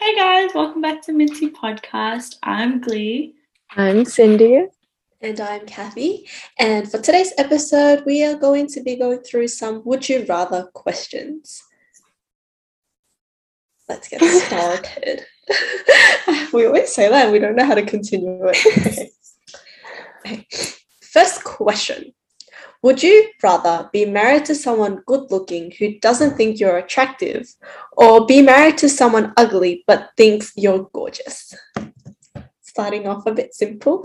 Hey guys, welcome back to Mint-Tea Podcast. I'm Glee. I'm Cindy. And I'm Kathy. And for today's episode, we are going to be going through some would you rather questions. Let's get started. we always say that, we don't know how to continue it. Okay. okay. First question Would you rather be married to someone good looking who doesn't think you're attractive, or be married to someone ugly but thinks you're gorgeous? Starting off a bit simple.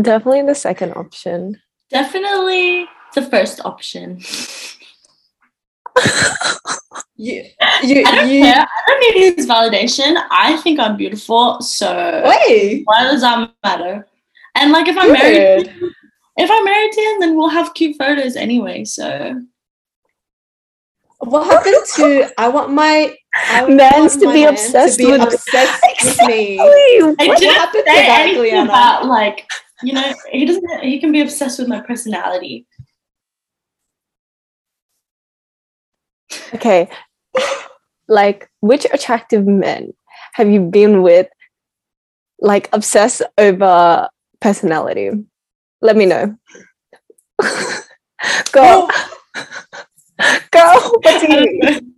Definitely the second option. Definitely the first option. you, you, I don't you, care. I don't need his validation. I think I'm beautiful, so Wait, why does that matter? And like if I'm married, good. If I'm married to him, then we'll have cute photos anyway. So What happened to I want my I want to my be obsessed to be with- obsessed with me. I What didn't happened to that, anything Gliana? about like you know he doesn't. He can be obsessed with my personality. Okay. Like, which attractive men have you been with, like, obsessed over personality? Let me know. Go. Go. What's you? mean?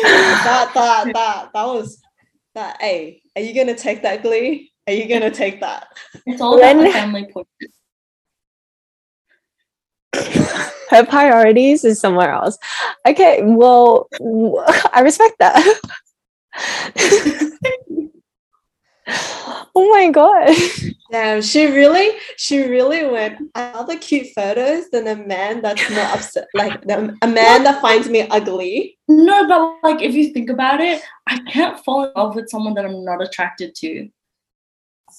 that that that that was that hey, are you gonna take that glee? Are you gonna take that? It's all about the family point. Her priorities is somewhere else. Okay, well, i respect that. oh my god. Damn, she really she really went other cute photos than a man that's not upset like the, a man that finds me ugly. No, but like if you think about it, I can't fall in love with someone that I'm not attracted to.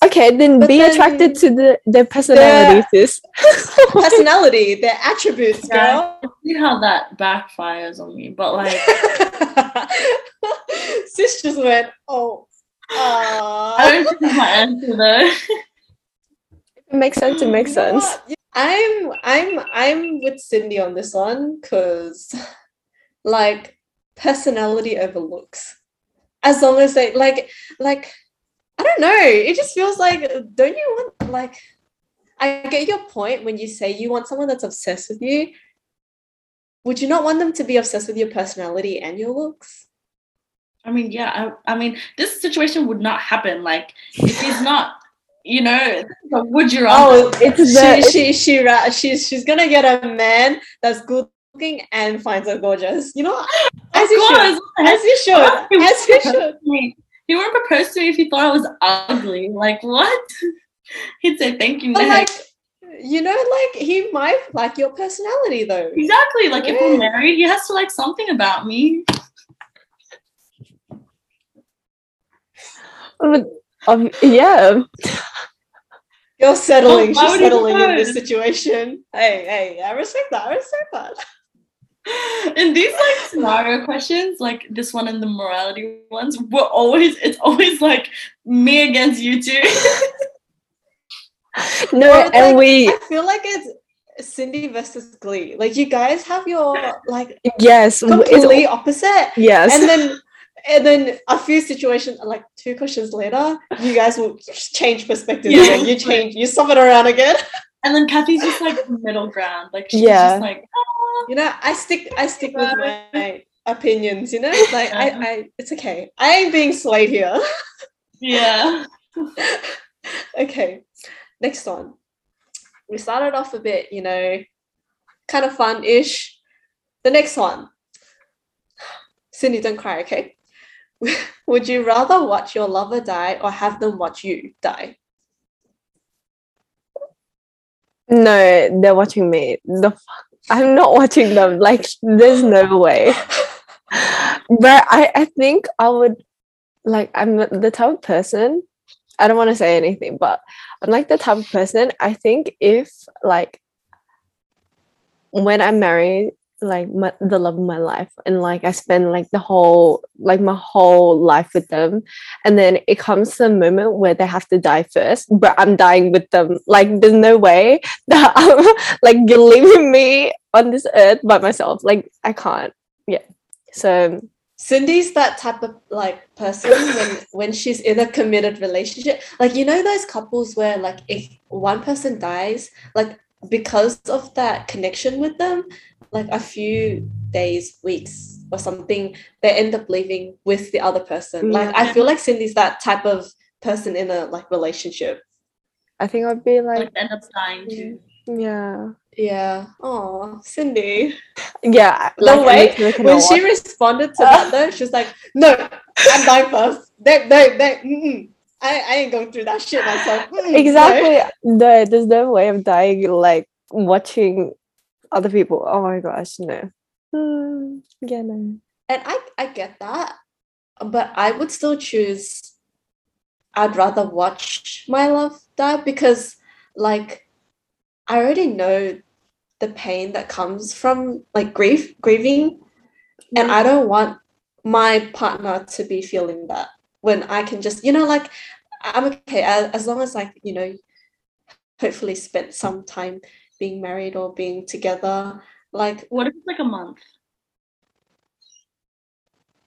Okay, then But be then- attracted to the their personalities. sis. Personality, their attributes, girl. See how that backfires on me, but like Sis just went, oh, I don't think my answer though. It makes sense. It makes sense. I'm I'm I'm with Cindy on this one because like personality overlooks. As long as they like like I don't know, it just feels like don't you want like I get your point when you say you want someone that's obsessed with you. Would you not want them to be obsessed with your personality and your looks? I mean, yeah, I, I mean, this situation would not happen. Like, if he's not, you know, would you rather? Oh, It's she, the- she she ra- she's she's gonna get a man that's good looking and finds her gorgeous. You know, as you should, as you should, as you should. propose to me. He wouldn't propose to me if he thought I was ugly. Like, what? He'd say, thank you, But like, you know, like he might like your personality though. Exactly. Like, if we're married, he has to like something about me. um, yeah. You're settling. Well, she's settling in this situation. Hey, hey, I respect that. I respect that. In these like scenario questions, like this one and the morality ones, we're always it's always like me against you two. No, Or, and like, we I feel like it's Cindy versus Glee. Like you guys have your like yes, w- completely it's, opposite. yes. and then and then a few situations like two questions later you guys will change perspective Yeah. you change you swap it around again and then Kathy's just like middle ground. Like she's Yeah. just like, "Ah." you know i stick i stick with my opinions you know like I, I it's okay i ain't being swayed here yeah. okay next one we started off a bit you know kind of fun-ish the next one cindy don't cry okay would you rather watch your lover die or have them watch you die no, they're watching me. The fuck? I'm not watching them. Like, there's no way. But I, I think I would like I'm the- the type of person I don't want to say anything, but I'm like the type of person I think if like when I'm married, like my, the love of my life, and like I spend like the whole like my whole life with them, and then it comes to a moment where they have to die first, but I'm dying with them. Like there's no way that I'm like you're leaving me on this earth by myself. Like I can't. Yeah. So Cindy's that type of like person when when she's in a committed relationship. Like you know those couples where like if one person dies, like because of that connection with them, like a few days, weeks or something, they end up leaving with the other person. Like I feel like Cindy's that type of person in a like relationship. I think I'd be Like like, end up dying too. yeah, Yeah. Oh, Cindy. yeah. The like, way when she watch- responded to that though, she was like, "No, I'm dying first. No, no, no. mm-mm. I, I ain't going through that shit myself." No." exactly the there's no way of dying like watching other people. Oh my gosh, no. Yeah, no. And I I get that, but I would still choose. I'd rather watch my love die because, like, I already know the pain that comes from like grief, grieving, and I don't want my partner to be feeling that when I can just, you know, like I'm okay as, long as like you know, hopefully spent some time being married or being together. Like What if it's like a month?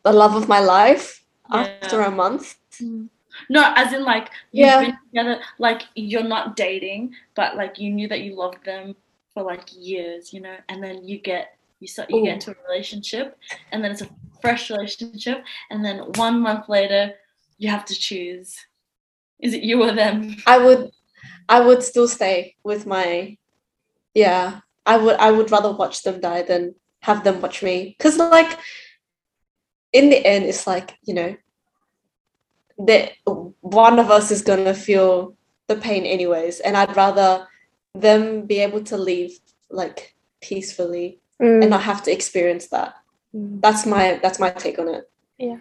the love of my life after a month. Mm. No, as in like you've Yeah. been together, like you're not dating, but like you knew that you loved them for like years, you know, and then you get you start you Ooh. get into a relationship, and then it's a fresh relationship, and then one month later you have to choose: is it you or them? I would I would still stay with my yeah. I would I would rather watch them die than have them watch me. Cause like in the end it's like, you know, that one of us is gonna feel the pain anyways. And I'd rather them be able to leave like peacefully Mm, and not have to experience that. mm, That's my that's my take on it. Yeah.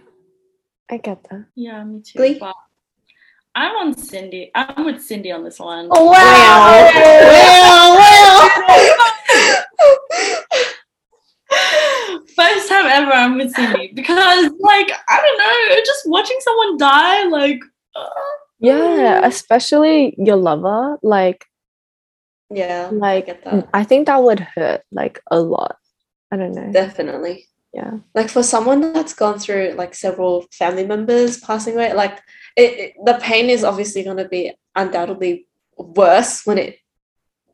I get that. Yeah, me too. Glee? But I'm on Cindy. I'm with Cindy on this one. Oh Wow. First time ever I'm with Cindy because, like, I don't know, just watching someone die, like, uh, Yeah, especially your lover. Like, Yeah, I like get that. I think that would hurt like a lot. I don't know. Definitely. Yeah. Like for someone that's gone through like several family members passing away, like it, it the pain is obviously going to be undoubtedly worse when it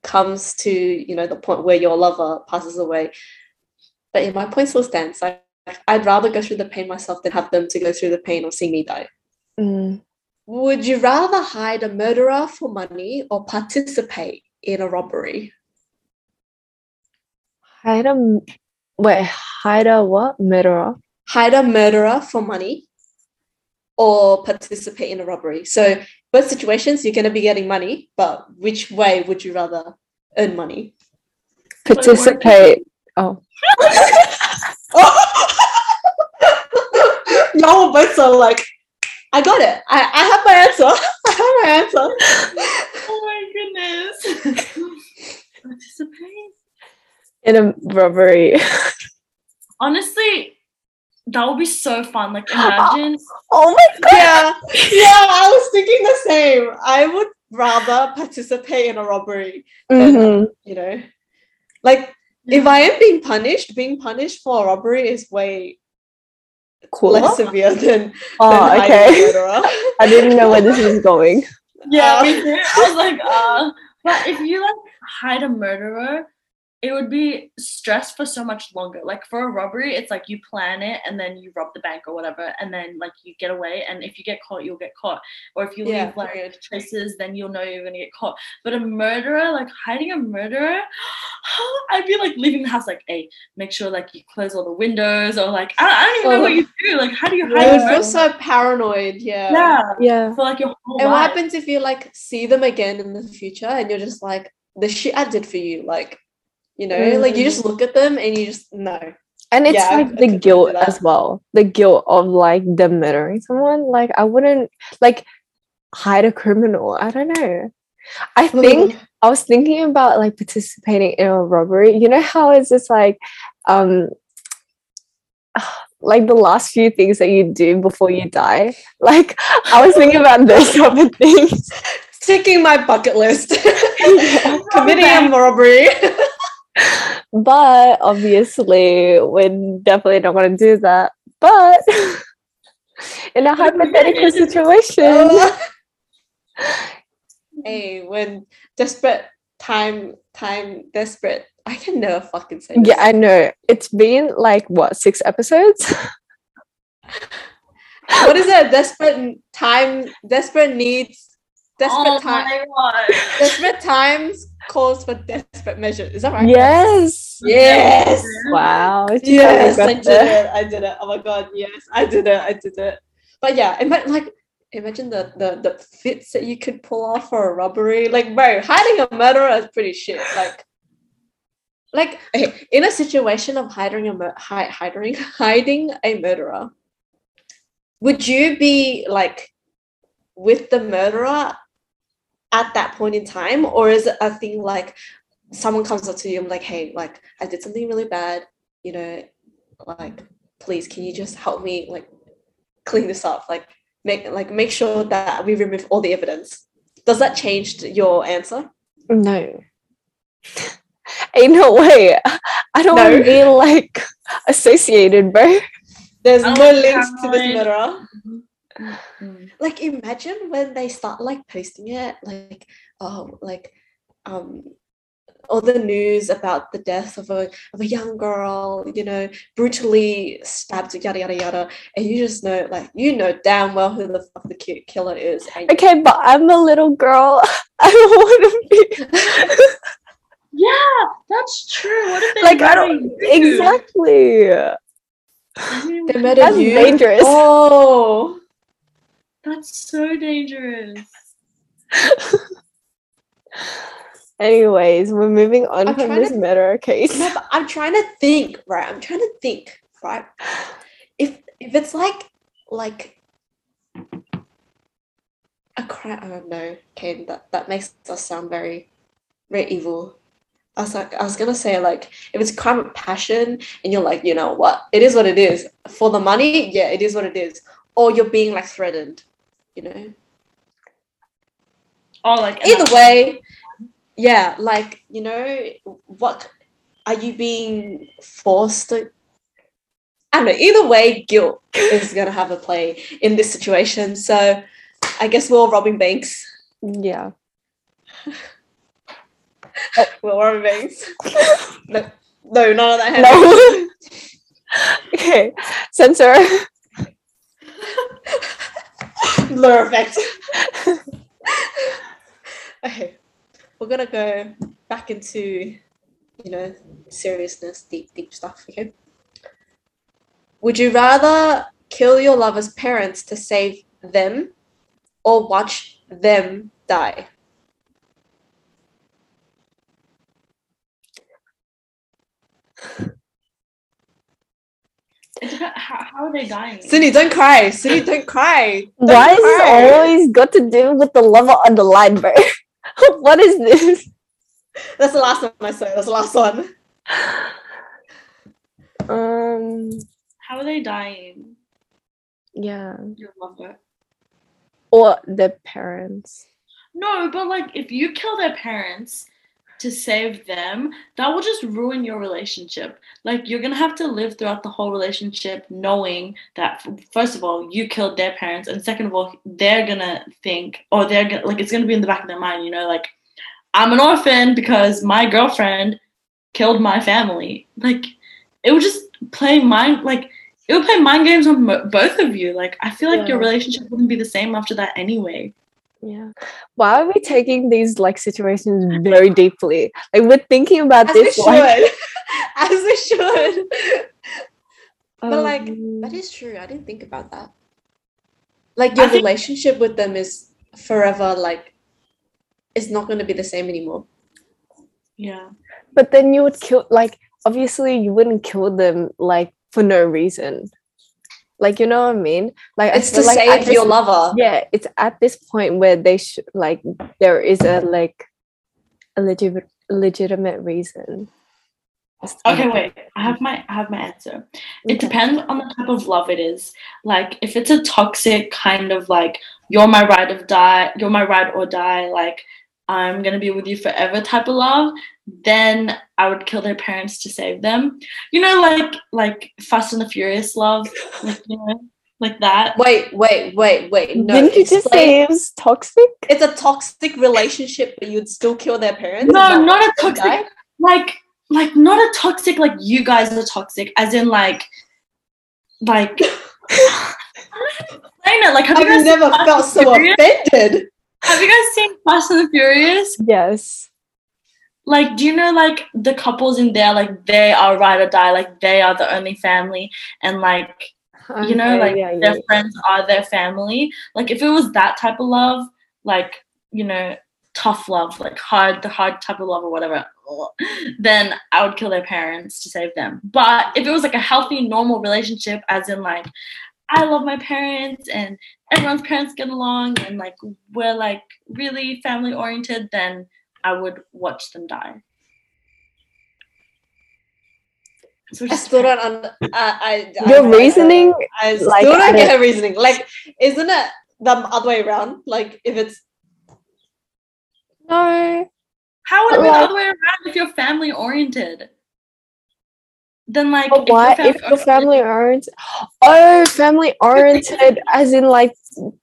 comes to you know the point where your lover passes away. But in my point still stands. Like I'd rather go through the pain myself than have them to go through the pain of seeing me die. Mm. Would you rather hide a murderer for money or participate in a robbery? Hide a wait, hide a what? Murderer. hide a murderer for money or participate in a robbery. So both situations you're going to be getting money, but which way would you rather earn money? Participate. Oh. Y'all were both so like, I got it. I, I have my answer. I have my answer. oh my goodness. Participate? In a robbery. Honestly, that would be so fun. Like, imagine. oh my god. yeah, yeah, I was thinking the same. I would rather participate in a robbery Mhm. you know like if i am being punished being punished for a robbery is way Cool. less severe than, Oh, than okay. murderer. I didn't know where this was going. Yeah, Uh, me too. I was like, uh, but if you like hide a murderer, it would be stressed for so much longer. Like for a robbery, it's like you plan it and then you rob the bank or whatever, and then like you get away. And if you get caught, you'll get caught. Or if you Yeah, leave like agreed. traces, then you'll know you're gonna get caught. But a murderer, like hiding a murderer, I'd be like leaving the house like, hey, make sure like you close all the windows, or like I, I don't even know what you do. Like, how do you hide I a would feel so paranoid yeah Yeah, Yeah. for like your whole and what happens if you like see them again in the future and you're just like the shit i did for you like you know like you just look at them and you just know And it's Yeah, like I the do guilt as well. The guilt of like them murdering someone. Like I wouldn't like hide a criminal. I don't know. I think I was thinking about like participating in a robbery. You know how it's just like um like the last few things that you do before you die. Like I was thinking about those type of things. ticking my bucket list committing a robbery But obviously we're definitely not gonna do that. But in a hypothetical situation, hey, when desperate time, time desperate, I can never fucking say. yeah, this. I know. It's been like what, six episodes? what is it? Desperate time, desperate needs, desperate oh time, desperate times calls for desperate measures. Is that right? yes. Yes. Wow. Yes, I did it. I did it. Oh my god, yes, I did it. I did it. But yeah, ima- like imagine the the the fits that you could pull off for a robbery. Like, bro, hiding a murderer is pretty shit. Like, like okay, in a situation of hiding a mur- hi- hiding hiding a murderer, would you be like with the murderer at that point in time, or is it a thing like someone comes up to you and like, hey, like I did something really bad, you know, like please can you just help me like clean this up, like make like make sure that we remove all the evidence. Does that change your answer? No. Ain't no way. I don't want to be like associated, bro. There's Oh, no links to this Caroline. murderer. Mm. Like imagine when they start like posting it, like oh, like um all the news about the death of a of a young girl, you know, brutally stabbed, yada yada yada, and you just know, like you know damn well who the fuck the ki- killer is. Okay, but I'm a little girl. I don't want to be Yeah, that's true. What if they like I don't exactly. they murder That's you. dangerous. Oh, That's so dangerous. Anyways, we're moving on I'm from this to- murder case. no, I'm trying to think, right? I'm trying to think, right? If if it's like like a crime, I don't know. Okay, that that makes us sound very very evil. I was like, I was gonna say like if it's a crime of passion and you're like, you know what, it is what it is. For the money, yeah, it is what it is. Or you're being like threatened, you know. Oh, like Either way, yeah, like you know, what are you being forced to? I don't know. Either way, guilt is gonna have a play in this situation. So, I guess we're all robbing banks. Yeah. We're robbing banks. no, no, none of that happened. No. okay. Censor. Blur effect. okay, we're gonna go back into, you know, seriousness, deep, deep stuff. Okay. Would you rather kill your lover's parents to save them, or watch them die? It dep- how, how are they dying? Cindy, don't cry. Cindy, don't cry. Don't Why is it always got to do with the lover on the line, bro? what is this? That's the last one I said. That's the last one. Um. How are they dying? Yeah. Your lover. Or their parents. No, but like if you kill their parents to save them, that will just ruin your relationship. Like you're gonna have to live throughout the whole relationship knowing that first of all you killed their parents, and second of all they're gonna think or they're gonna like it's gonna be in the back of their mind, you know, like I'm an orphan because my girlfriend killed my family. Like it would just play mind like it would play mind games on mo- both of you. Like I feel like your relationship wouldn't be the same after that anyway. Yeah. Why are we taking these like situations very deeply? Like we're thinking about As we this should. As we should. But, like, um, That is true. I didn't think about that. Like your I think- relationship with them is forever like it's not going to be the same anymore. Yeah. but then you would kill like obviously you wouldn't kill them like for no reason. Like you know what I mean? Like It's to like save this- your lover. yeah it's at this point where they should like there is a like a legit legitimate reason Okay, wait. I have my I have my answer. It Okay. depends on the type of love it is. Like if it's a toxic kind of like you're my ride of die, you're my ride or die, like I'm gonna be with you forever type of love, then I would kill their parents to save them. You know, like like Fast and the Furious love, like you know, like that. Wait, wait, wait, wait. No, Didn't you just explain- say it was toxic? it's a toxic relationship, but you'd still kill their parents? No, not a toxic. died? Like like not a toxic like you guys are toxic, as in like like. Explain it. Like, have you guys I've never seen Fast felt so Furious? offended. Have you guys seen Fast and the Furious? Yes. Like do you know like the couples in there like they are ride or die like they are the only family and like you know like yeah, their yeah. friends are their family like if it was that type of love like you know tough love like hard the hard type of love or whatever then i would kill their parents to save them but if it was like a healthy normal relationship as in like i love my parents and everyone's parents get along and like we're like really family oriented then i would watch them die so it I just still depends. don't. Un- I, I, Your I- I- reasoning, I still like, don't I get don't- her reasoning. Like, isn't it the other way around? Like, if it's No. How would it be Like- the other way around if you're family oriented? Then like But if you're what if you're oh, family-oriented- family oriented? Oh, family oriented, as in like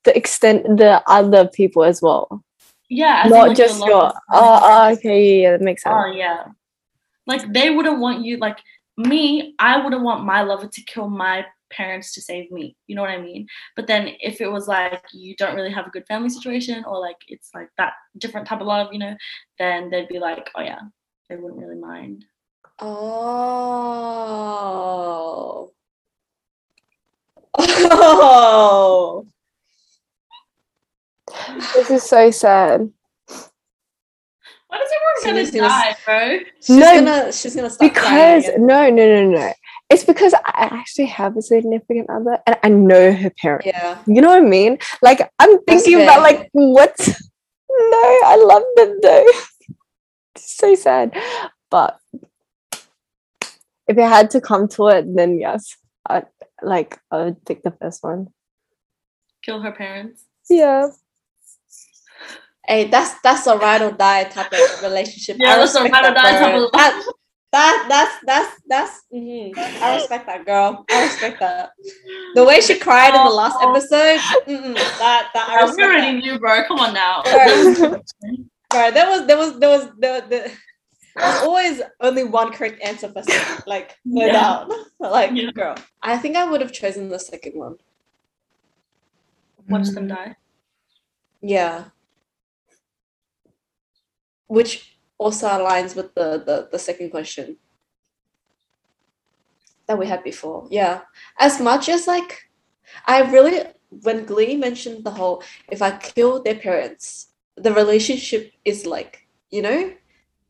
the extent the other people as well, yeah, as in, not like, just love your. is Oh, oh, okay, yeah, yeah, that makes sense. Oh yeah. Like they wouldn't want you like me, I wouldn't want my lover to kill my parents to save me. You know what I mean? But then if it was like you don't really have a good family situation or like it's like that different type of love, you know, then they'd be like, Oh yeah, they wouldn't really mind. oh oh This is so sad Why does everyone She's gonna gonna- die, bro? she's No, gonna she's gonna start crying because no, no, no, no. It's because I actually have a significant other and I know her parents. yeah You know what I mean? Like I'm That's thinking about fair. like what? No, I love them though. It's so sad, but if it had to come to it, then yes, I like I would pick the first one. Kill her parents. Yeah, hey that's that's a ride or die type of relationship Yeah, I that's a respect ride or that, die type of- that, that that's that's that's mhm. I respect that girl I respect that the way she cried in the last Oh. episode that that I Yeah, we respect already that. knew, bro. Come on now. Right. Right, there was there was there was the the there's always only one correct answer for something, like no Yeah. doubt. Like Yeah. girl. I think I would have chosen the second one. Watch them die. Yeah. Which also aligns with the, the, the second question that we had before. Yeah. As much as like I really when Glee mentioned the whole if I kill their parents, the relationship is like, you know,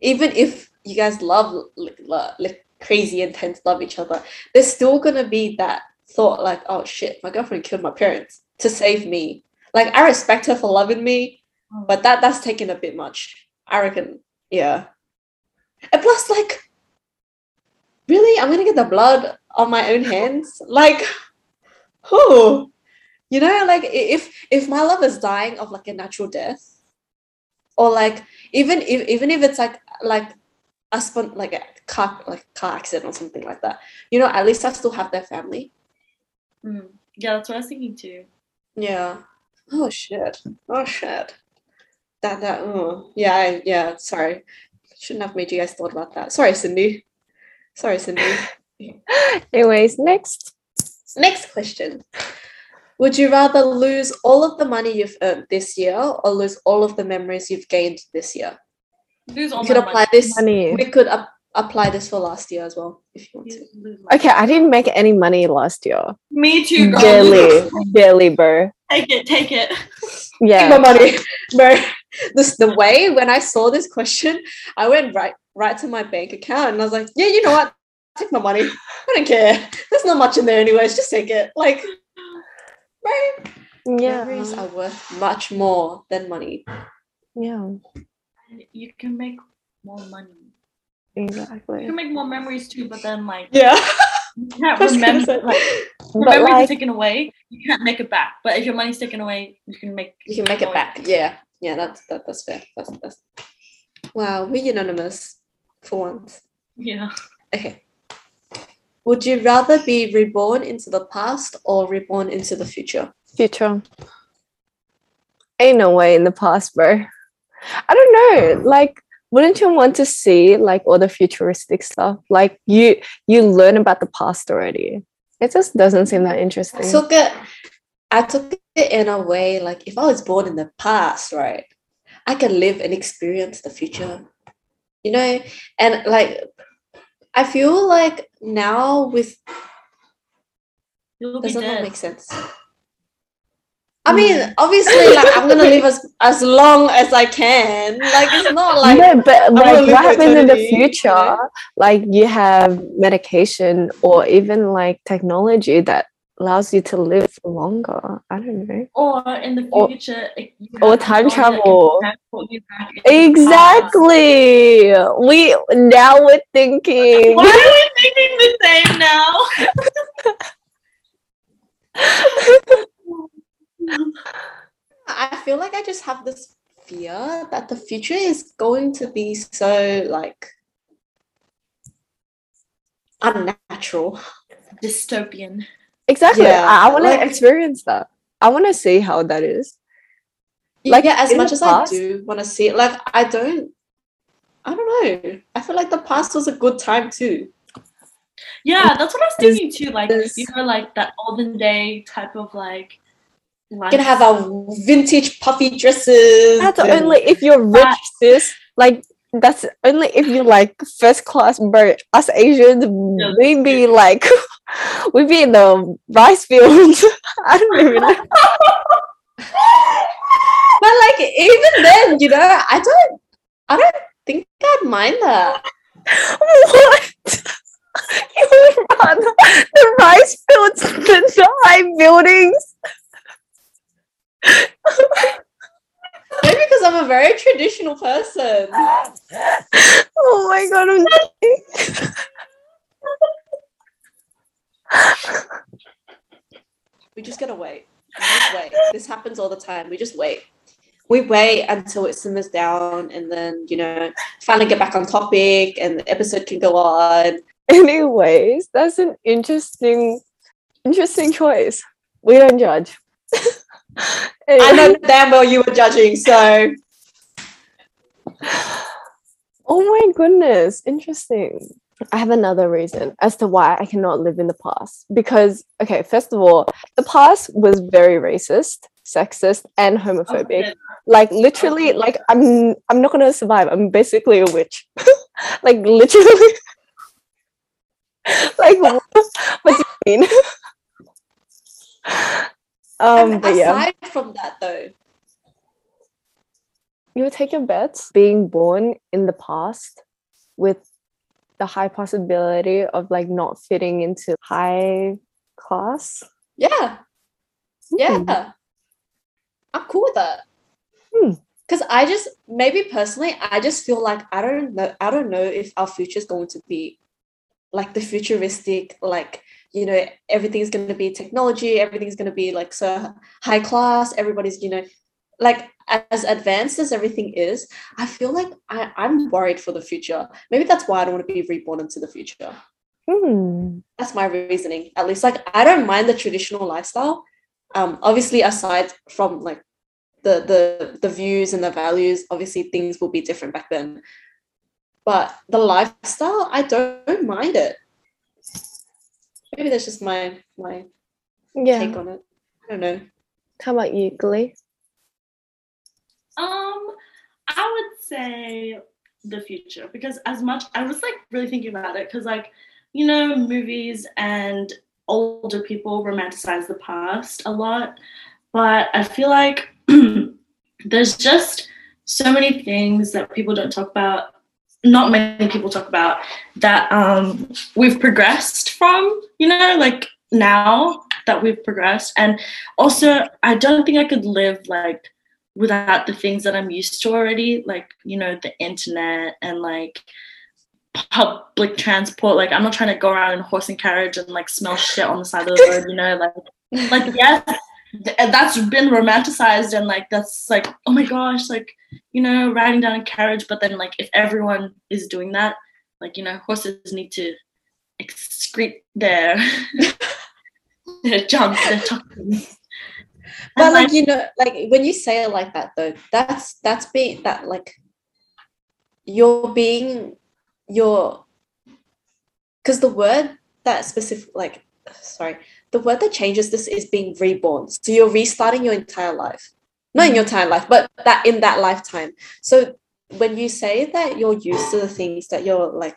even if you guys love like, like crazy intense love each other, there's still gonna be that thought like, oh shit, my girlfriend killed my parents to save me. Like I respect her for loving me, mm. but that that's taken a bit much. I reckon, yeah. And plus, like, really, I'm gonna get the blood on my own hands. Like, who? You know, like if if my love is dying of like a natural death, or like even if even if it's like like a spon- like a car like car accident or something like that, you know, at least I still have their family. Mm. Yeah, that's what I was thinking too. Yeah. Oh shit. Oh shit. That that oh yeah yeah sorry. Shouldn't have made you guys thought about that. Sorry, Cindy. Sorry, Cindy. Anyways, next. Next question. Would you rather lose all of the money you've earned this year or lose all of the memories you've gained this year? Lose all You could apply money. this. Money. We could ap- apply this for last year as well if you want to. Lose- lose my- Okay, I didn't make any money last year. Me too, girl. Barely, barely, bro. Take it, take it. Take my money, bro. This the way when I saw this question, I went right right to my bank account and I was like, yeah, you know what? Take my money. I don't care. There's not much in there anyways. Just take it. Like, right? Yeah. Memories are worth much more than money. Yeah. You can make more money. Exactly. You can make more memories too, but then like Yeah. you can't I was gonna remember say. like But memories like, taken away, you can't make it back. But if your money's taken away, you can make You can make it more. back. Yeah. Yeah, that's that, that's fair. That's that's wow, we're unanimous. for once. Yeah. Okay. Would you rather be reborn into the past or reborn into the future? Future. Ain't no way in the past, bro. I don't know. Like, wouldn't you want to see like all the futuristic stuff? Like you you learn about the past already. It just doesn't seem that interesting. I took it I took it in a way like if I was born in the past, right? I can live and experience the future. You know? And like I feel like now with You'll does that not dead. make sense? I mean, mm. obviously, like I'm gonna live as as long as I can. Like it's not like no, but like what happens in the eternity, you know? future? Like you have medication or even like technology that allows you to live for longer. I don't know. Or in the future, it- you or time technology that can travel. transport you back into the past. Exactly. We now we're thinking. Why are we thinking the same now? I feel like I just have this fear that the future is going to be so like unnatural. Dystopian. Exactly. Yeah, I, I want to like- experience that. I want to see how that is. Like Like, yeah, as much as past- I do want to see it, like I don't I don't know. I feel like the past was a good time too. Yeah, that's what I was thinking too. Like you know, like that olden day type of like. You can have our vintage puffy dresses. That's only if you're rich, sis. Like that's only if you like first class, bro. Us Asians, we be like, we be in the rice fields. I don't even know. But like even then, you know, I don't I don't think I'd mind that. what. You would rather the rice fields than the high buildings. Maybe because I'm a very traditional person. Oh my god, I'm dying. We just gotta wait. We just wait. This happens all the time. We just wait. We wait until it simmers down and then, you know, finally get back on topic and the episode can go on. Anyways, that's an interesting, interesting choice. We don't judge. I eh. know damn well you were judging, so Oh my goodness, interesting. I have another reason as to why I cannot live in the past. Because, okay, first of all, the past was very racist, sexist, and oh, homophobic. Like literally, Okay. like I'm I'm not gonna survive. I'm basically a witch. like literally. like what, what do you mean? um, and but yeah. aside from that though, you would take your bets being born in the past with the high possibility of like not fitting into high class. yeah. Yeah. I'm cool with that. Hmm. Because I just maybe personally, I just feel like I don't know I don't know if our future is going to be like the futuristic, like, you know, everything's gonna be technology, everything's gonna be like so high class, everybody's, you know, like as advanced as everything is, I feel like I, I'm worried for the future. Maybe that's why I don't want to be reborn into the future. Hmm. That's my reasoning. At least like I don't mind the traditional lifestyle. Um obviously aside from like the the the views and the values, obviously things will be different back then. But the lifestyle, I don't mind it. Maybe that's just my my Yeah. take on it. I don't know. How about you, Glee? Um, I would say the future because as much I was like really thinking about it because like you know movies and older people romanticize the past a lot, but I feel like there's just so many things that people don't talk about. Not many people talk about that um, we've progressed from. You know, like now that we've progressed, and also I don't think I could live like without the things that I'm used to already, like, you know, the internet and like public transport. Like, I'm not trying to go around in horse and carriage and like smell shit on the side of the road, you know, like, like, yes, th- that's been romanticized and like, that's like, oh my gosh, like, you know, riding down a carriage. But then, like, if everyone is doing that, like you know horses need to excrete their their junk, their toxins. But And, like you know, like when you say it like that though, that's that's being that like you're being you're because the word that specific like sorry, the word that changes this is being reborn. So you're restarting your entire life. Not in your mm-hmm. entire life, but that in that lifetime. So when you say that you're used to the things that you're like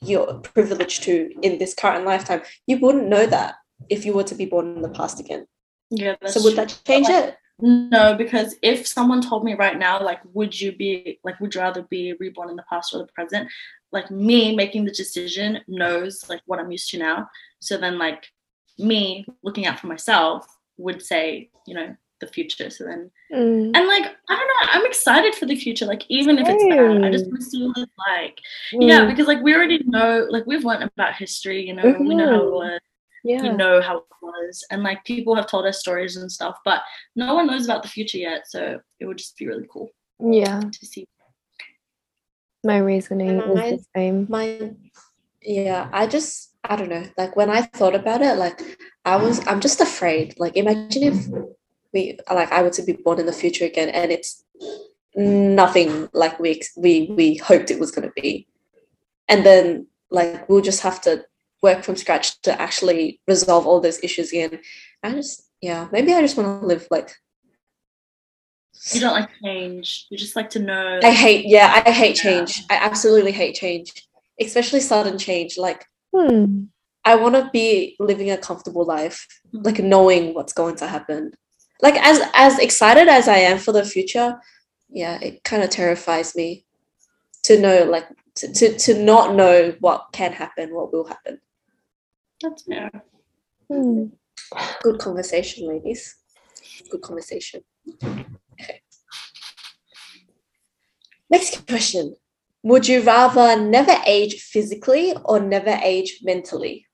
you're privileged to in this current lifetime, you wouldn't know that if you were to be born in the past again. yeah, so would that change it? No, because if someone told me right now, like, would you be like, would you rather be reborn in the past or the present? Like me making the decision knows like what I'm used to now. So then, like me looking out for myself would say, you know, the future. So then, Mm. and like I don't know, I'm excited for the future. Like even if it's bad, I just want to see what it's like. Yeah, Mm. because like we already know, like we've learned about history. You know, we know how it Mhm. was yeah. you know how it was and like people have told us stories and stuff but no one knows about the future yet so it would just be really cool yeah. to see My reasoning is Mine- the same. Mine, yeah, I just, I don't know. Like when I thought about it, like I was, I'm just afraid. Like imagine if we, like I were to be born in the future again, and it's nothing like we we we hoped it was going to be, and then like we'll just have to work from scratch to actually resolve all those issues again. I just, yeah, maybe I just want to live like. you don't like change you just like to know I hate, yeah, I hate Yeah. change. I absolutely hate change, especially sudden change. Like Hmm. I want to be living a comfortable life, like knowing what's going to happen. Like as as excited as I am for the future, yeah, it kind of terrifies me to know like to, to to not know what can happen, what will happen. that's fair Hmm. Good conversation, ladies. Good conversation. Okay. Next question. Would you rather never age physically or never age mentally?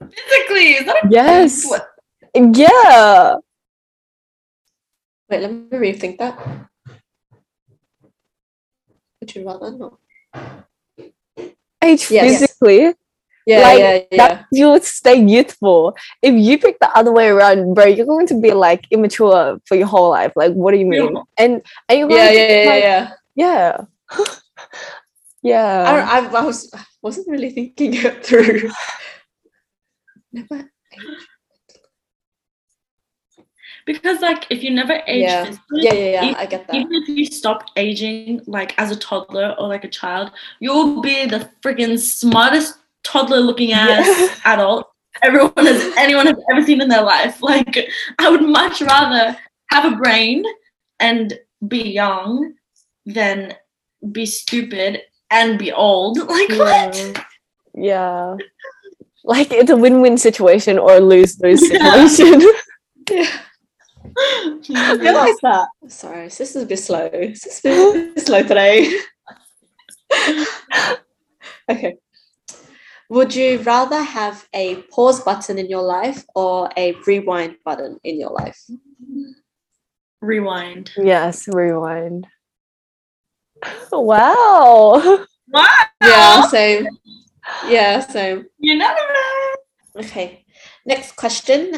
physically is that a Yes. what? Yeah. Wait, let me rethink that. Would you rather not? Age Yes. physically. Yeah, Like, yeah, yeah. That you would stay youthful. If you pick the other way around, bro, you're going to be like immature for your whole life. Like, what do you mean? Yeah. And and you're going yeah, to yeah, yeah, like, yeah. yeah. yeah. I, I, I was wasn't really thinking it through. Never. because like if you never age Yeah. physically Yeah, yeah, yeah. Even- I get that. even if you stop aging like as a toddler or like a child you'll be the freaking smartest toddler looking ass Yeah. adult everyone has anyone has ever seen in their life like i would much rather have a brain and be young than be stupid and be old like what yeah. yeah. Like it's a win-win situation or lose-lose situation. Yeah. I feel like that. Sorry, this is a bit slow. This is a bit slow today. okay. Would you rather have a pause button in your life or a rewind button in your life? rewind yes, rewind. Wow. wow Yeah, same. Yeah, same. you never know Okay. Next question.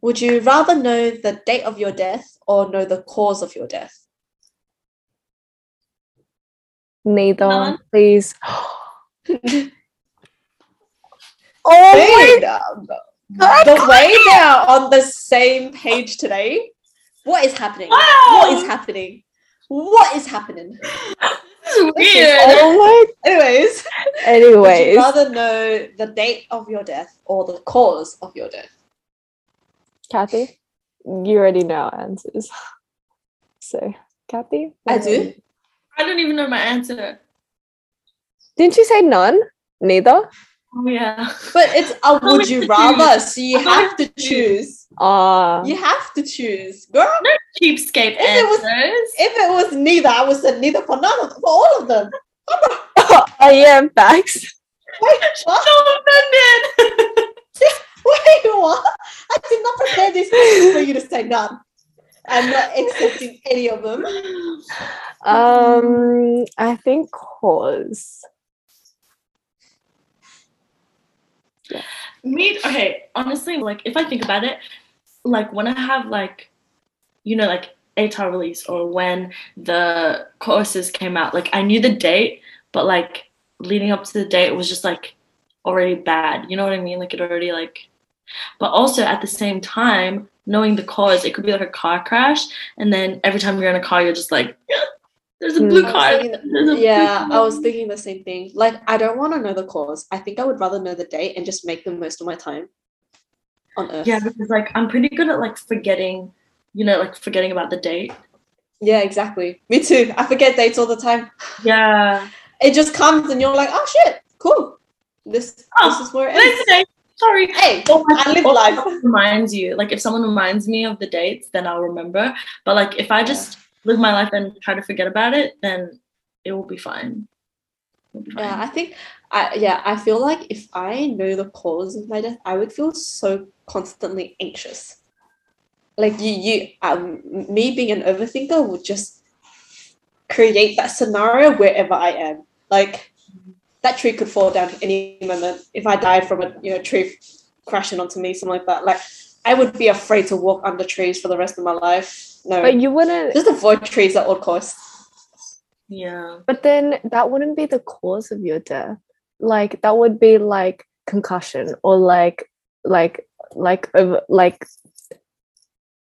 Would you rather know the date of your death or know the cause of your death? Neither, None. please. oh Hey, my god. the way they're on the same page today. What is happening? wow What is happening? What is happening? this is This weird Oh Anyways, my. would you rather know the date of your death or the cause of your death? Kathy, you already know our answers. So, Kathy? I do. i don't even know my answer Didn't you say none? Neither? Oh yeah But it's a Oh, would you it's rather, so you I thought have to choose. Ah. You have to choose, girl. No cheapskate If it was- answers If it was neither, I would say neither for none of for all of them. I am facts. Wait, what? so offended Wait, what? I did not prepare this for you to say none. I'm not accepting any of them. Um, I think cause. Me, okay, honestly, like if I think about it, like when I have like, you know, like ATAR release or when the courses came out, like I knew the date, but like leading up to the date it was just like already bad. You know what I mean? Like it already like, but also at the same time, knowing the cause, it could be like a car crash, and then every time you're in a car, you're just like, there's a Hmm. blue I was car. thinking- There's a blue yeah, I was thinking the same thing. Like, I don't want to know the cause. I think I would rather know the date and just make the most of my time on Earth. Yeah, because like I'm pretty good at like forgetting, you know, like forgetting about the date. Yeah, exactly. Me too. I forget dates all the time. Yeah. It just comes and you're like, oh shit, cool. This Oh, this is where it Today's is. day. Sorry. Hey, Or, like, I live life. reminds you. Like if someone reminds me of the dates, then I'll remember. But like if I just live my life and try to forget about it, then it will be fine. It'll be fine. Yeah, I think I yeah, I feel like if I know the cause of my death, I would feel so constantly anxious. Like you you um me being an overthinker would just create that scenario wherever I am. Like that tree could fall down any moment if I died from a you know tree crashing onto me, something like that. Like I would be afraid to walk under trees for the rest of my life. No, But you wouldn't. just avoid trees at all costs. yeah. But then that wouldn't be the cause of your death. Like that would be like concussion or like like like over like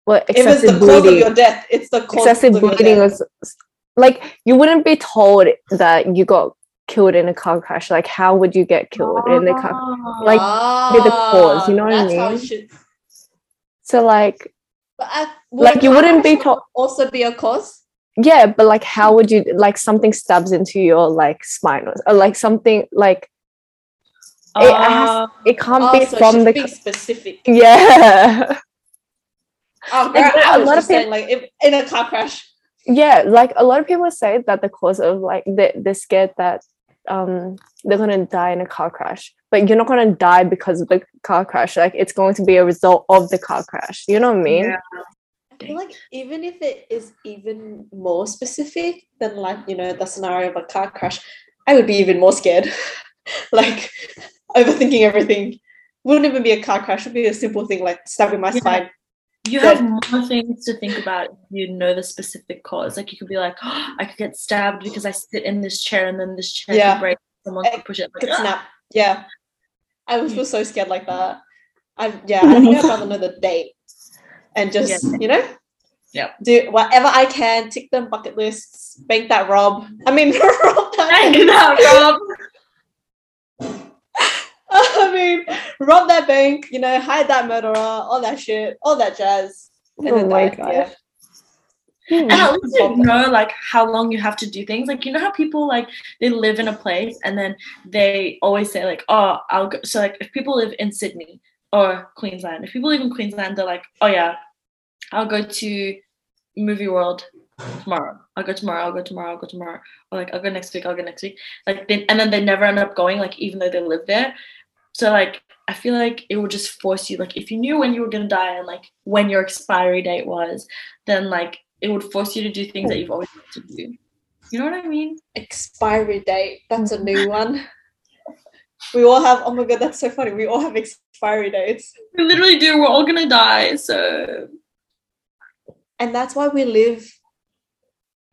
what If it's the excessive cause of bleeding. your death, it's the cause excessive of your bleeding death. was like you wouldn't be told that you got killed in a car crash. Like how would you get killed in the car? Ah. like, be the cause, you know what I that's how it mean? should- So like but I- would Like, you wouldn't be crash Also, be a cause. yeah, but like how would you like something stabs into your like spine or, or like something like it has- Ah. it can't Oh, be so from should the be specific. yeah. Oh, Like, girl, I a was lot just of peop- saying, like, if, in a car crash. yeah like a lot of people say that the cause of like they, they're scared that um they're gonna die in a car crash but you're not gonna die because of the car crash like it's going to be a result of the car crash you know what i mean Yeah. I feel like even if it is even more specific than like you know the scenario of a car crash, I would be even more scared. like overthinking everything. Wouldn't even be a car crash. It Would be a simple thing like stabbing my Yeah. spine. You Good. have more things to think about if you know the specific cause. Like you could be like, oh, I could get stabbed because I sit in this chair and then this chair Yeah. could break. Someone could push it. Could Like, snap. Yeah, I would feel so scared like that. I yeah, I think I'd rather know the date and just you know. Yep. Do whatever I can, tick them bucket lists, bank that rob. I mean, rob that. Thank you, Rob. I mean, rob that bank, you know, hide that murderer, all that shit, all that jazz. Oh and Oh then my die, God. yeah. Hmm, and at least you know like how long you have to do things. Like you know how people like they live in a place and then they always say like, oh, I'll go. So like if people live in Sydney or Queensland, if people live in Queensland, they're like, oh yeah, I'll go to Movie World tomorrow. I'll go tomorrow. I'll go tomorrow. I'll go tomorrow. Or like I'll go next week. I'll go next week. Like they, and then they never end up going. Like even though they live there. So like I feel like it would just force you. Like if you knew when you were gonna die and like when your expiry date was, then like it would force you to do things that you've always wanted to do. You know what I mean? Expiry date. That's a new one. We all have. Oh my god, that's so funny. We all have expiry dates, We literally do. We're all gonna die. So and that's why we live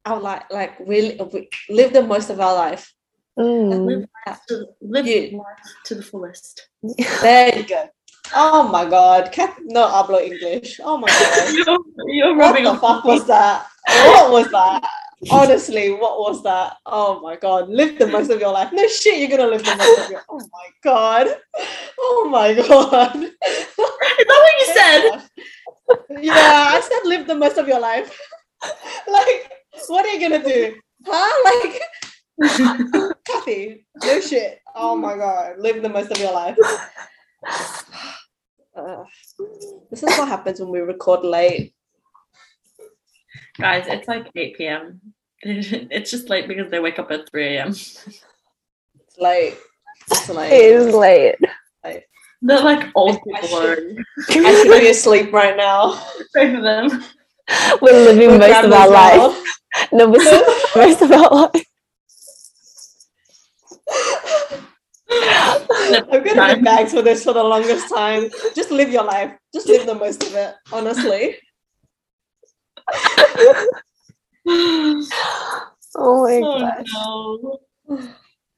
our life. Like we, we live the most of our life. Mm. live to live life to the fullest. There you go. Oh my god, Kath, no hablo English. Oh my god. You're, you're What the fuck was that? What was that? Honestly, what was that? Oh my god, live the most of your life. No shit, you're gonna live the most of your. Life. Oh my god. Oh my god. Is that what you said? Yeah, I said live the most of your life. like, what are you gonna do? Huh? Like, Kathy, no shit. Oh my god, live the most of your life. Uh, this is what happens when we record late. Guys, it's like 8 p.m. It's just late because they wake up at 3 a.m. It's late. It's late. it is late They're like old I people should- already. I should be asleep right now. Both of them. we're living With most of our life no but most of our life I'm gonna be bags for this for the longest time. Just live your life. Just live the most of it, honestly. Oh my Oh, gosh. no.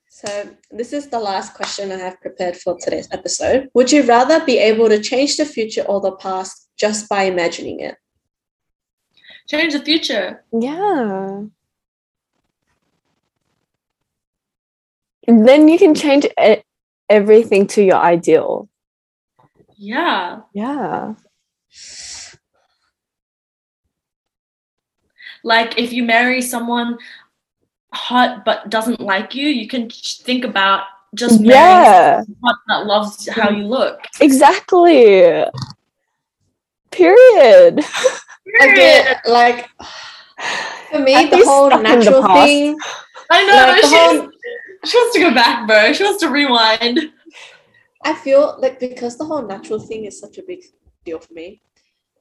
So, this is the last question I have prepared for today's episode. Would you rather be able to change the future or the past just by imagining it? Change the future. Yeah. Then you can change everything to your ideal. Yeah. Yeah. Like if you marry someone hot but doesn't like you, you can think about just marrying Yeah, someone hot that loves how you look. exactly. Period. Again, like for me, the whole stuck in the natural thing, I know, like the she, whole she wants to go back, bro. She wants to rewind. I feel like because the whole natural thing is such a big deal for me,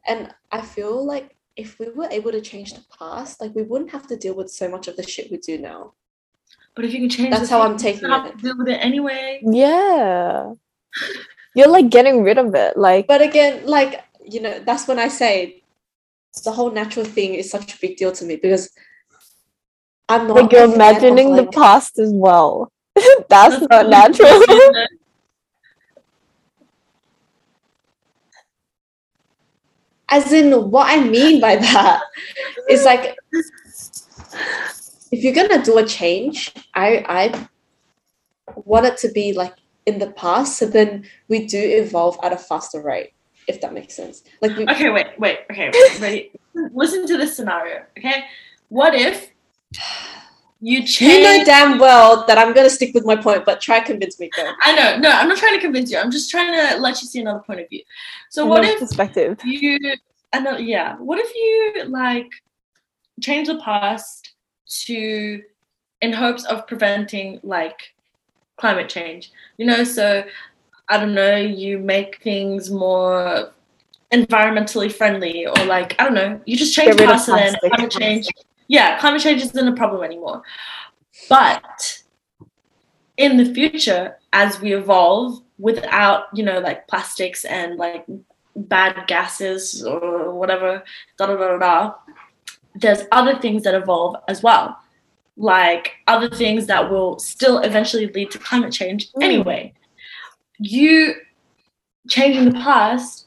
and I feel like if we were able to change the past, like we wouldn't have to deal with so much of the shit we do now. But if you can change That's the how I'm future, you taking it. deal with it anyway. Yeah. You're like getting rid of it. Like, But again, like you know, that's when I say the whole natural thing is such a big deal to me because I'm not like you're a fan of, imagining the past as well. That's not natural. as in what I mean by that is like if you're gonna do a change, I I want it to be like in the past, so then we do evolve at a faster rate, if that makes sense. Like we, Okay, wait, wait, okay, wait, ready? Listen to this scenario, okay? What if you you know damn well that I'm gonna stick with my point, but try convince me, go. I know, no, I'm not trying to convince you. I'm just trying to let you see another point of view. So, what Another if perspective? you, know, yeah, what if you like change the past to, in hopes of preventing like climate change? You know, so I don't know, you make things more environmentally friendly or like I don't know, you just change the past and then climate change. Yeah, climate change isn't a problem anymore. But in the future, as we evolve without, you know, like plastics and like bad gases or whatever, da da da da da, there's other things that evolve as well. Like other things that will still eventually lead to climate change Mm. anyway. You changing the past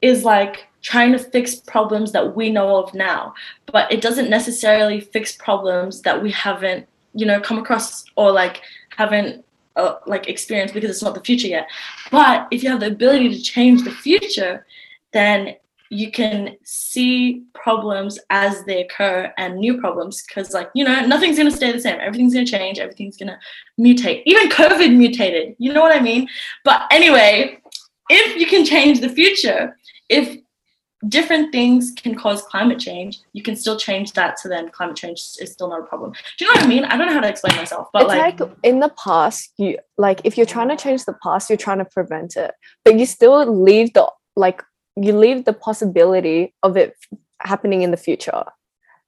is like trying to fix problems that we know of now, but it doesn't necessarily fix problems that we haven't, you know, come across or like haven't uh, like experienced because it's not the future yet. But if you have the ability to change the future, then you can see problems as they occur and new problems because like you know nothing's going to stay the same. Everything's going to change. Everything's going to mutate. Even covid mutated. You know what i mean? But anyway if you can change the future if different things can cause climate change you can still change that to then climate change is still not a problem. Do you know what i mean? I don't know how to explain myself but it's like, like, in the past, you like if you're trying to change the past, you're trying to prevent it, but you still leave the like you leave the possibility of it happening in the future.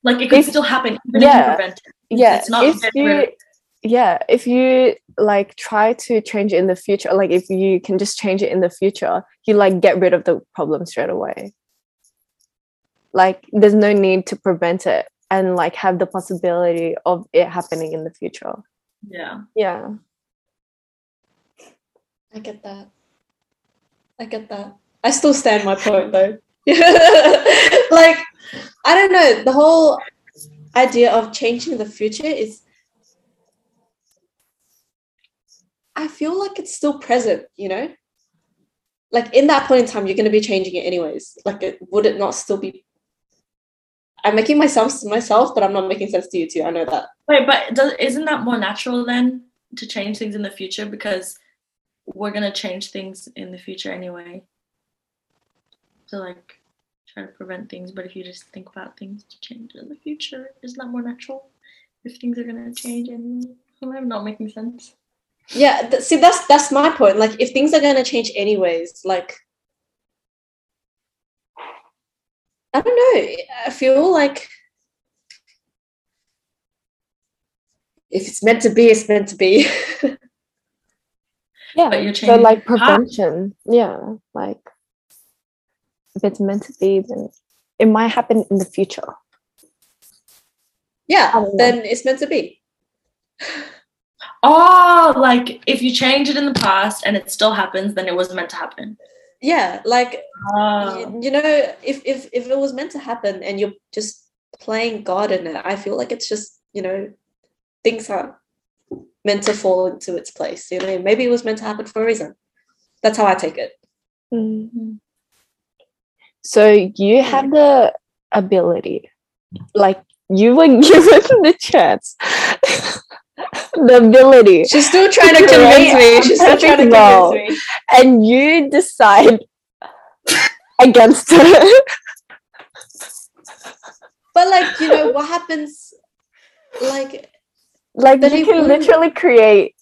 like it could if- still happen even if yeah, you prevent it. Yeah, it's not if you yeah, if you like try to change it in the future, like if you can just change it in the future, you like get rid of the problem straight away. Like there's no need to prevent it and like have the possibility of it happening in the future. yeah Yeah. I get that. I get that. I still stand my point though. like, I don't know. The whole idea of changing the future is. I feel like it's still present, you know? Like, in that point in time, you're going to be changing it anyways. Like, it, would it not still be. I'm making myself myself, but I'm not making sense to you too. I know that. Wait, but does, isn't that more natural then to change things in the future because we're gonna change things in the future anyway? To like try to prevent things, but if you just think about things to change in the future, isn't that more natural? If things are gonna change and I'm not making sense. Yeah, th- see, that's that's my point. Like, if things are going to change anyways, like, I don't know. I feel like if it's meant to be, it's meant to be. Yeah. But you're changing. so like the past. prevention. Yeah. Like if it's meant to be, then it might happen in the future. Yeah, I know. then it's meant to be. Oh, like if you change it in the past and it still happens, then it wasn't meant to happen. Yeah, like Oh. you, you know, if if if it was meant to happen and you're just playing God in it, I feel like it's just you know things are meant to fall into its place. You know, maybe it was meant to happen for a reason. That's how I take it. Mm. So you have the ability, like you were given the chance, the ability, She's still trying to convince me. She's still trying to perfect convince me. and you decide against it. But like, you know, what happens? Like, like you can wouldn't- literally create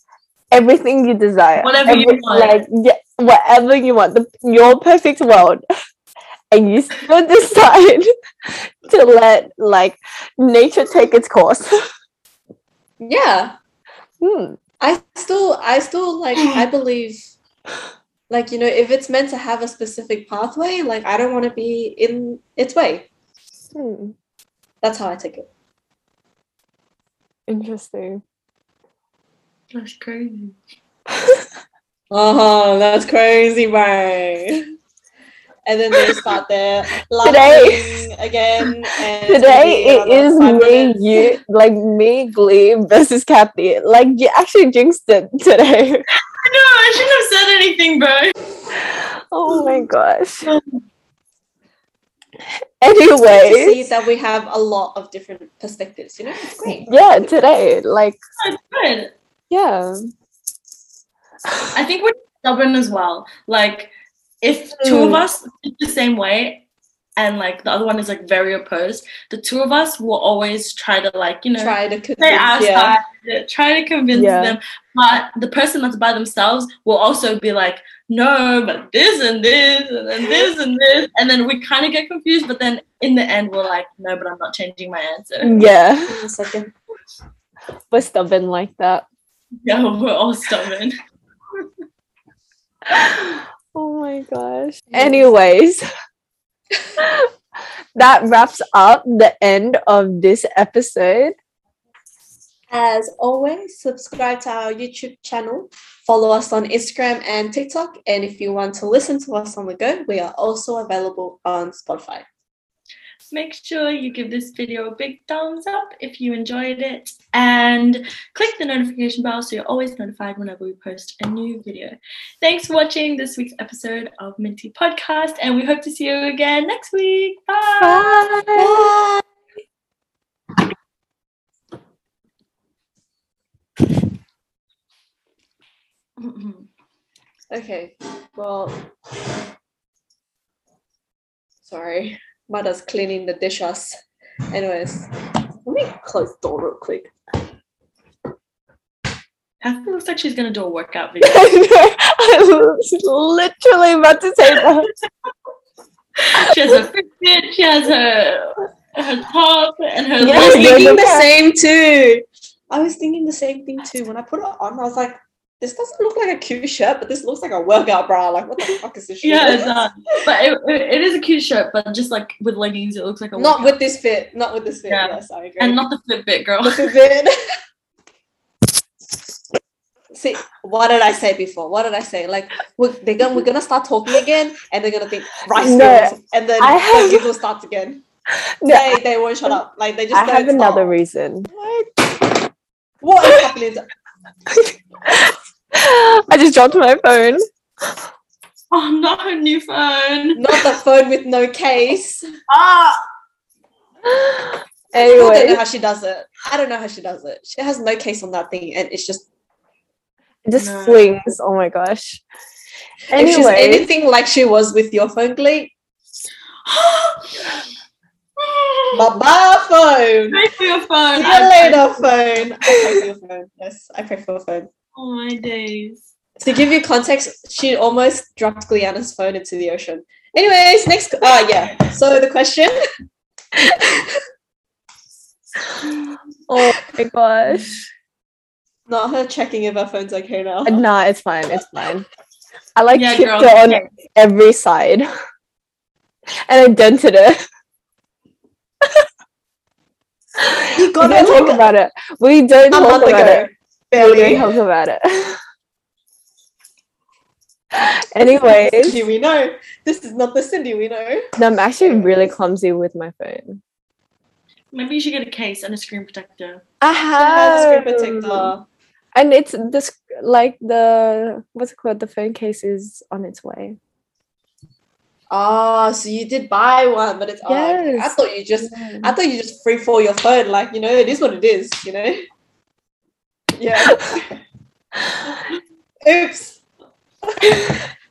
everything you desire, Whatever you want. like yeah, whatever you want, the your perfect world, and you still decide to let like nature take its course. yeah, Hmm. I still, I still like, I believe, like, you know, if it's meant to have a specific pathway, like, I don't want to be in its way. Hmm. That's how I take it. Interesting. That's crazy. Oh, that's crazy, bro. And then they start there Today- again. Today it is me, you, like me, Glee versus Kathy. Like you actually jinxed it today. No, I shouldn't have said anything, bro. Oh my gosh. Um, it's good to Anyway, see that we have a lot of different perspectives. You know, it's great. yeah, today, like, good. yeah. I think we're stubborn as well. Like, if two of Mm. us think the same way and like the other one is like very opposed, the two of us will always try to like, you know, Try to say convince. our Yeah. side, try to convince Yeah. them. But the person that's by themselves will also be like, no, but this and this and then this and this. And then we kind of get confused, but then in the end, we're like, no, but I'm not changing my answer. Yeah, One second. we're stubborn like that. Yeah, we're all stubborn. Oh my gosh. Anyways, that wraps up the end of this episode. As always, subscribe to our YouTube channel, follow us on Instagram and TikTok, and if you want to listen to us on the go, we are also available on Spotify. Make sure you give this video a big thumbs up if you enjoyed it and click the notification bell so you're always notified whenever we post a new video. Thanks for watching this week's episode of Mint-Tea Podcast, and we hope to see you again next week. Bye. Bye. Okay, well, sorry, mother's cleaning the dishes. Anyways, let me close the door real quick. Catherine looks like she's gonna do a workout video. I was literally about to say that. she has a Fitbit, she has her her top and her Yeah, I was thinking the same too. I was thinking the same thing too. When I put it on, I was like, this doesn't look like a cute shirt, but this looks like a workout bra. Like, what the fuck is this shit? Yeah, it does. Uh, but it, it, it is a cute shirt, but just like with leggings, it looks like a Not workout. with this fit. Not with this fit. Yeah. Yes, I agree. and not the Fitbit girl. the Fitbit. See, what did I say before? What did I say? Like, we're, they're gonna, we're gonna start talking again, and they're gonna think rice No, and then I the have- giggle starts again. No, They, they won't shut up. Like, they just I don't have another stop. reason. What is happening? I just dropped my phone. Oh, not her new phone. Not the phone with no case. Ah. Anyway, I don't know how she does it. I don't know how she does it. She has no case on that thing, and it's just it just No. flings. Oh my gosh. if she's anything like she was with your phone, Glee. Bye bye phone. Pray for your phone. See I you pray- phone. I pray for your phone. Yes, I pray for a phone. Oh my days. To give you context, she almost dropped Gliana's phone into the ocean. Anyways, next. Oh yeah. So the question. oh my gosh. Not her checking if her phone's okay now. Uh, nah, it's fine. It's fine. I like Yeah, chipped girl, it on okay. every side, and I dented it. You We got don't talk about it. We don't a talk month about ago. it. We Barely. don't talk about it. Anyways, Cindy we know. This is not the Cindy we know. no, I'm actually really clumsy with my phone. Maybe you should get a case and a screen protector. I She has a screen protector. and it's this like the what's it called? The phone case is on its way. Ah, so you did buy one, but it's oh, okay. I thought you just I thought you just free for your phone, like you know, it is what it is, you know? Yeah. Oops.